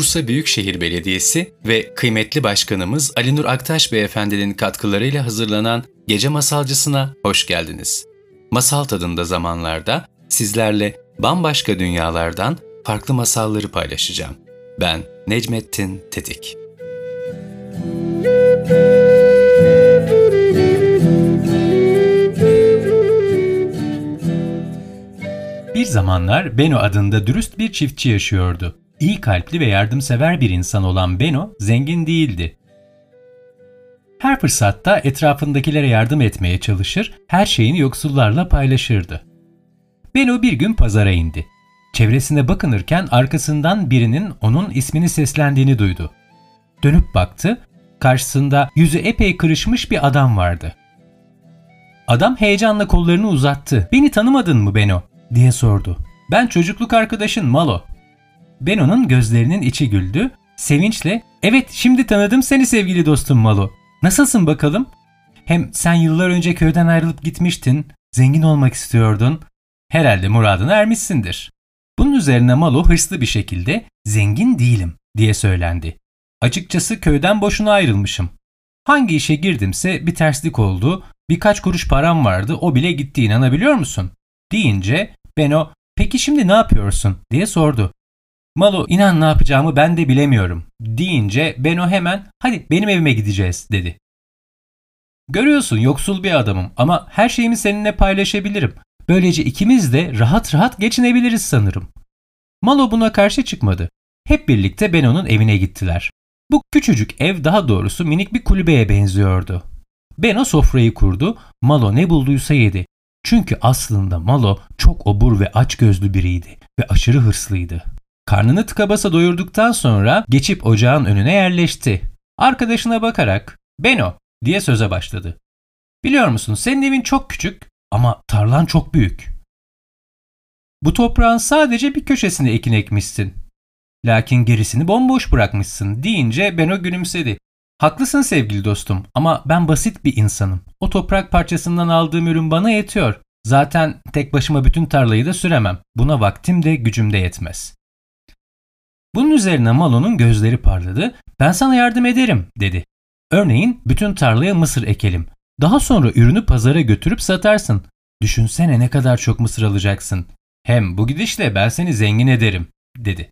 Bursa Büyükşehir Belediyesi ve kıymetli başkanımız Ali Nur Aktaş Beyefendinin katkılarıyla hazırlanan Gece Masalcısına hoş geldiniz. Masal tadında zamanlarda sizlerle bambaşka dünyalardan farklı masalları paylaşacağım. Ben Necmettin Tetik. Bir zamanlar Beno adında dürüst bir çiftçi yaşıyordu. İyi kalpli ve yardımsever bir insan olan Beno zengin değildi. Her fırsatta etrafındakilere yardım etmeye çalışır, her şeyini yoksullarla paylaşırdı. Beno bir gün pazara indi. Çevresine bakınırken arkasından birinin onun ismini seslendiğini duydu. Dönüp baktı, karşısında yüzü epey kırışmış bir adam vardı. Adam heyecanla kollarını uzattı. "Beni tanımadın mı Beno?" diye sordu. "Ben çocukluk arkadaşın Malo." Beno'nun gözlerinin içi güldü. Sevinçle, "Evet, şimdi tanıdım seni sevgili dostum Malo. Nasılsın bakalım? Hem sen yıllar önce köyden ayrılıp gitmiştin, zengin olmak istiyordun. Herhalde muradına ermişsindir." Bunun üzerine Malo hırslı bir şekilde "Zengin değilim." diye söylendi. Açıkçası köyden boşuna ayrılmışım. Hangi işe girdimse bir terslik oldu, birkaç kuruş param vardı o bile gitti inanabiliyor musun? Deyince Beno peki şimdi ne yapıyorsun diye sordu. Malo inan ne yapacağımı ben de bilemiyorum deyince Beno hemen hadi benim evime gideceğiz dedi. Görüyorsun yoksul bir adamım ama her şeyimi seninle paylaşabilirim. Böylece ikimiz de rahat rahat geçinebiliriz sanırım. Malo buna karşı çıkmadı. Hep birlikte Beno'nun evine gittiler. Bu küçücük ev daha doğrusu minik bir kulübeye benziyordu. Beno sofrayı kurdu, Malo ne bulduysa yedi. Çünkü aslında Malo çok obur ve açgözlü biriydi ve aşırı hırslıydı. Karnını tıka basa doyurduktan sonra geçip ocağın önüne yerleşti. Arkadaşına bakarak "Beno" diye söze başladı. "Biliyor musun senin evin çok küçük ama tarlan çok büyük. Bu toprağın sadece bir köşesine ekin ekmişsin. Lakin gerisini bomboş bırakmışsın." deyince Beno gülümsedi. Haklısın sevgili dostum ama ben basit bir insanım. O toprak parçasından aldığım ürün bana yetiyor. Zaten tek başıma bütün tarlayı da süremem. Buna vaktim de gücüm de yetmez. Bunun üzerine Malo'nun gözleri parladı. Ben sana yardım ederim dedi. Örneğin bütün tarlaya mısır ekelim. Daha sonra ürünü pazara götürüp satarsın. Düşünsene ne kadar çok mısır alacaksın. Hem bu gidişle ben seni zengin ederim dedi.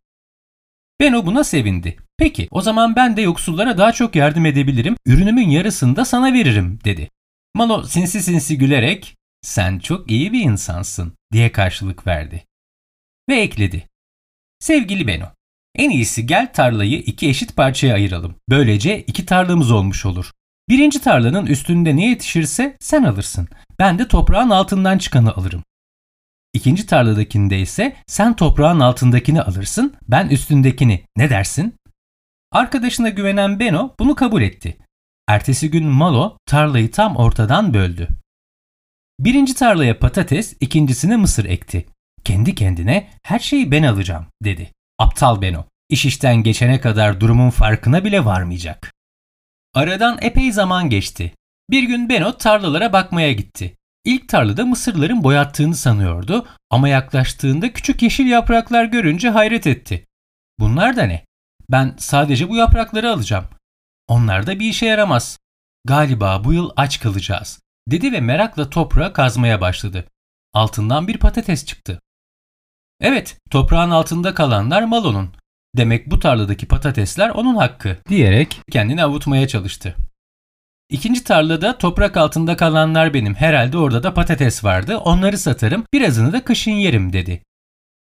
Beno buna sevindi. Peki o zaman ben de yoksullara daha çok yardım edebilirim, ürünümün yarısını da sana veririm dedi. Malo sinsi sinsi gülerek sen çok iyi bir insansın diye karşılık verdi. Ve ekledi. Sevgili Beno, en iyisi gel tarlayı iki eşit parçaya ayıralım. Böylece iki tarlamız olmuş olur. Birinci tarlanın üstünde ne yetişirse sen alırsın. Ben de toprağın altından çıkanı alırım. İkinci tarladakinde ise sen toprağın altındakini alırsın, ben üstündekini. Ne dersin? Arkadaşına güvenen Beno bunu kabul etti. Ertesi gün Malo tarlayı tam ortadan böldü. Birinci tarlaya patates, ikincisine mısır ekti. Kendi kendine her şeyi ben alacağım dedi. Aptal Beno. İş işten geçene kadar durumun farkına bile varmayacak. Aradan epey zaman geçti. Bir gün Beno tarlalara bakmaya gitti. İlk tarlada mısırların boyattığını sanıyordu ama yaklaştığında küçük yeşil yapraklar görünce hayret etti. Bunlar da ne? Ben sadece bu yaprakları alacağım. Onlar da bir işe yaramaz. Galiba bu yıl aç kalacağız, dedi ve merakla toprağı kazmaya başladı. Altından bir patates çıktı. Evet, toprağın altında kalanlar Malo'nun. Demek bu tarladaki patatesler onun hakkı, diyerek kendini avutmaya çalıştı. İkinci tarlada toprak altında kalanlar benim. Herhalde orada da patates vardı. Onları satarım, birazını da kışın yerim dedi.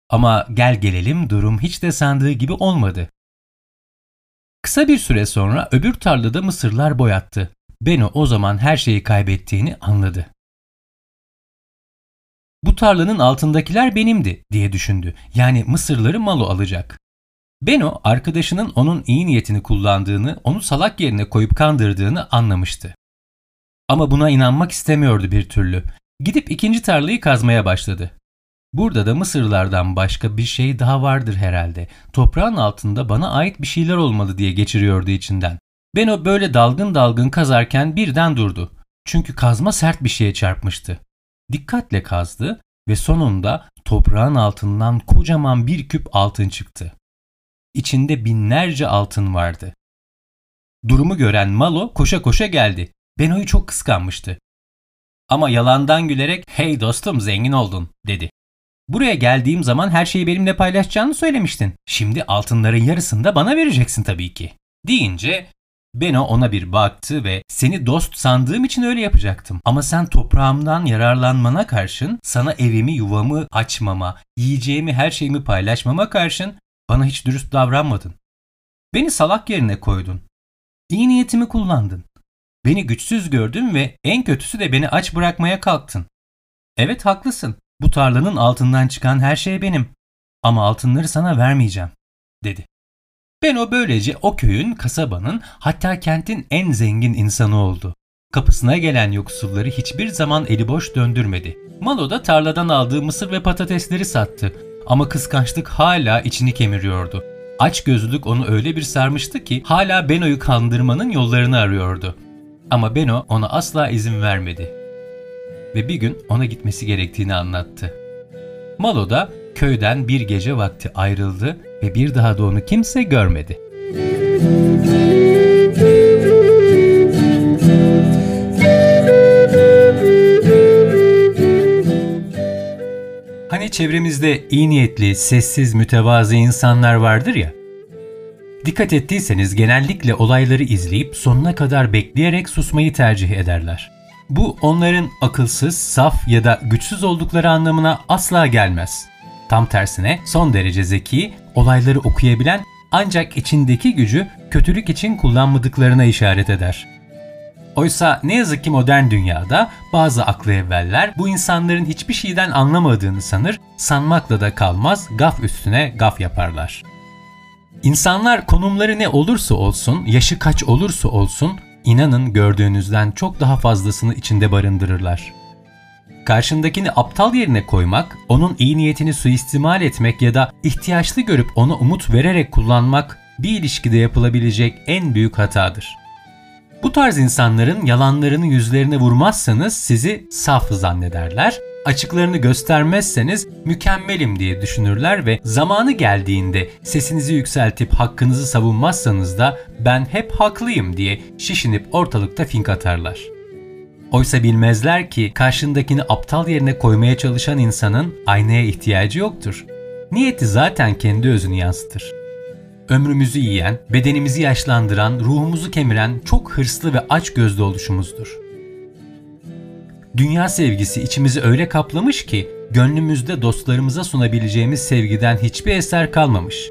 Ama gel gelelim durum hiç de sandığı gibi olmadı. Kısa bir süre sonra öbür tarlada mısırlar boyattı. Beno o zaman her şeyi kaybettiğini anladı. Bu tarlanın altındakiler benimdi diye düşündü. Yani mısırları Malo alacak. Beno arkadaşının onun iyi niyetini kullandığını, onu salak yerine koyup kandırdığını anlamıştı. Ama buna inanmak istemiyordu bir türlü. Gidip ikinci tarlayı kazmaya başladı. Burada da mısırlardan başka bir şey daha vardır herhalde. Toprağın altında bana ait bir şeyler olmalı diye geçiriyordu içinden. Beno böyle dalgın dalgın kazarken birden durdu. Çünkü kazma sert bir şeye çarpmıştı. Dikkatle kazdı ve sonunda toprağın altından kocaman bir küp altın çıktı. içinde binlerce altın vardı. Durumu gören Malo koşa koşa geldi. Beno'yu çok kıskanmıştı. Ama yalandan gülerek hey dostum zengin oldun dedi. Buraya geldiğim zaman her şeyi benimle paylaşacağını söylemiştin. Şimdi altınların yarısını da bana vereceksin tabii ki. Deyince Beno ona bir baktı ve seni dost sandığım için öyle yapacaktım. Ama sen toprağımdan yararlanmana karşın sana evimi yuvamı açmama, yiyeceğimi her şeyimi paylaşmama karşın bana hiç dürüst davranmadın. Beni salak yerine koydun. İyi niyetimi kullandın. Beni güçsüz gördün ve en kötüsü de beni aç bırakmaya kalktın. Evet haklısın. Bu tarlanın altından çıkan her şey benim. Ama altınları sana vermeyeceğim, dedi. Beno böylece o köyün, kasabanın, hatta kentin en zengin insanı oldu. Kapısına gelen yoksulları hiçbir zaman eli boş döndürmedi. Malo da tarladan aldığı mısır ve patatesleri sattı. Ama kıskançlık hala içini kemiriyordu. Aç gözlülük onu öyle bir sarmıştı ki hala Beno'yu kandırmanın yollarını arıyordu. Ama Beno ona asla izin vermedi. Ve bir gün ona gitmesi gerektiğini anlattı. Malo da köyden bir gece vakti ayrıldı ve bir daha da onu kimse görmedi. Hani çevremizde iyi niyetli, sessiz, mütevazı insanlar vardır ya. Dikkat ettiyseniz genellikle olayları izleyip sonuna kadar bekleyerek susmayı tercih ederler. Bu onların akılsız, saf ya da güçsüz oldukları anlamına asla gelmez. Tam tersine son derece zeki, olayları okuyabilen ancak içindeki gücü kötülük için kullanmadıklarına işaret eder. Oysa ne yazık ki modern dünyada bazı aklı evveller bu insanların hiçbir şeyden anlamadığını sanır, sanmakla da kalmaz gaf üstüne gaf yaparlar. İnsanlar konumları ne olursa olsun, yaşı kaç olursa olsun, inanın gördüğünüzden çok daha fazlasını içinde barındırırlar. Karşındakini aptal yerine koymak, onun iyi niyetini suistimal etmek ya da ihtiyaçlı görüp ona umut vererek kullanmak bir ilişkide yapılabilecek en büyük hatadır. Bu tarz insanların yalanlarını yüzlerine vurmazsanız sizi saf zannederler, açıklarını göstermezseniz mükemmelim diye düşünürler ve zamanı geldiğinde sesinizi yükseltip hakkınızı savunmazsanız da ben hep haklıyım diye şişinip ortalıkta fink atarlar. Oysa bilmezler ki karşındakini aptal yerine koymaya çalışan insanın aynaya ihtiyacı yoktur. Niyeti zaten kendi özünü yansıtır. Ömrümüzü yiyen, bedenimizi yaşlandıran, ruhumuzu kemiren çok hırslı ve aç gözlü oluşumuzdur. Dünya sevgisi içimizi öyle kaplamış ki gönlümüzde dostlarımıza sunabileceğimiz sevgiden hiçbir eser kalmamış.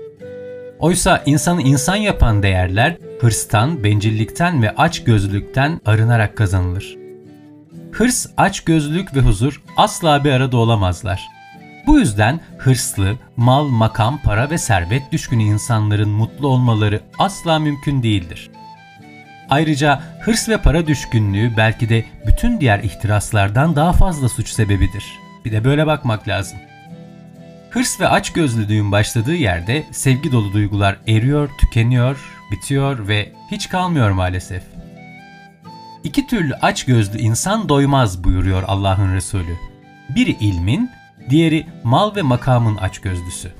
Oysa insanı insan yapan değerler hırstan, bencillikten ve aç gözlülükten arınarak kazanılır. Hırs, aç gözlülük ve huzur asla bir arada olamazlar. Bu yüzden hırslı, mal, makam, para ve servet düşkünü insanların mutlu olmaları asla mümkün değildir. Ayrıca hırs ve para düşkünlüğü belki de bütün diğer ihtiraslardan daha fazla suç sebebidir. Bir de böyle bakmak lazım. Hırs ve açgözlülüğün başladığı yerde sevgi dolu duygular eriyor, tükeniyor, bitiyor ve hiç kalmıyor maalesef. İki türlü açgözlü insan doymaz buyuruyor Allah'ın Resulü. Biri ilmin, diğeri mal ve makamın açgözlüsü.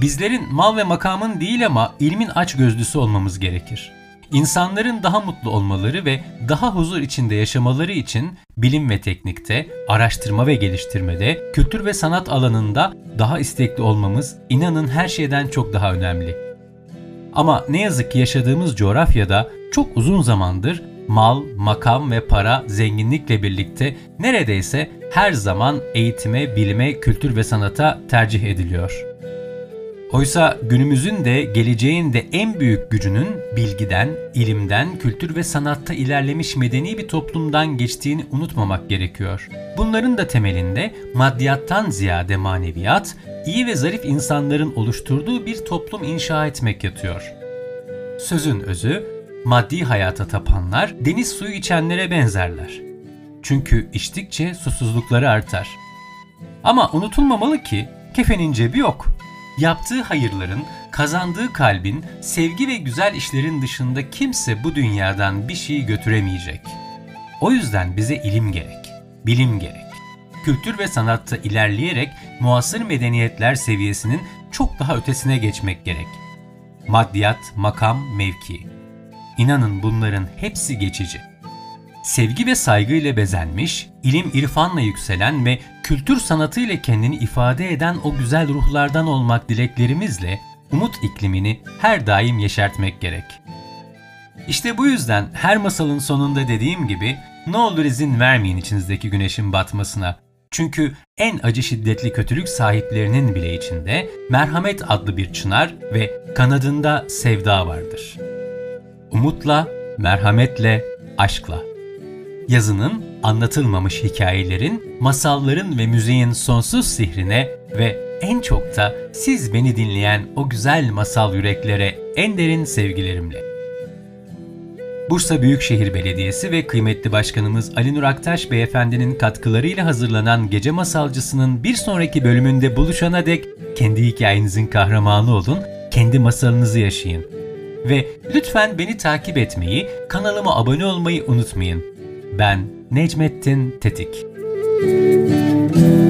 Bizlerin mal ve makamın değil ama ilmin açgözlüsü olmamız gerekir. İnsanların daha mutlu olmaları ve daha huzur içinde yaşamaları için bilim ve teknikte, araştırma ve geliştirmede, kültür ve sanat alanında daha istekli olmamız inanın her şeyden çok daha önemli. Ama ne yazık ki yaşadığımız coğrafyada çok uzun zamandır mal, makam ve para zenginlikle birlikte neredeyse her zaman eğitime, bilime, kültür ve sanata tercih ediliyor. Oysa günümüzün de geleceğin de en büyük gücünün bilgiden, ilimden, kültür ve sanatta ilerlemiş medeni bir toplumdan geçtiğini unutmamak gerekiyor. Bunların da temelinde maddiyattan ziyade maneviyat, iyi ve zarif insanların oluşturduğu bir toplum inşa etmek yatıyor. Sözün özü, maddi hayata tapanlar deniz suyu içenlere benzerler. Çünkü içtikçe susuzlukları artar. Ama unutulmamalı ki kefenin cebi yok. Yaptığı hayırların, kazandığı kalbin, sevgi ve güzel işlerin dışında kimse bu dünyadan bir şey götüremeyecek. O yüzden bize ilim gerek, bilim gerek. Kültür ve sanatta ilerleyerek muasır medeniyetler seviyesinin çok daha ötesine geçmek gerek. Maddiyat, makam, mevki. İnanın bunların hepsi geçici. Sevgi ve saygıyla bezenmiş, ilim irfanla yükselen ve kültür sanatıyla kendini ifade eden o güzel ruhlardan olmak dileklerimizle umut iklimini her daim yeşertmek gerek. İşte bu yüzden her masalın sonunda dediğim gibi ne olur izin vermeyin içinizdeki güneşin batmasına. Çünkü en acı şiddetli kötülük sahiplerinin bile içinde merhamet adlı bir çınar ve kanadında sevda vardır. Umutla, merhametle, aşkla. Yazının, anlatılmamış hikayelerin, masalların ve müziğin sonsuz sihrine ve en çok da siz beni dinleyen o güzel masal yüreklere en derin sevgilerimle. Bursa Büyükşehir Belediyesi ve kıymetli başkanımız Ali Nur Aktaş Beyefendinin katkılarıyla hazırlanan Gece Masalcısı'nın bir sonraki bölümünde buluşana dek kendi hikayenizin kahramanı olun, kendi masalınızı yaşayın. Ve lütfen beni takip etmeyi, kanalıma abone olmayı unutmayın. Ben Necmettin Tetik. Müzik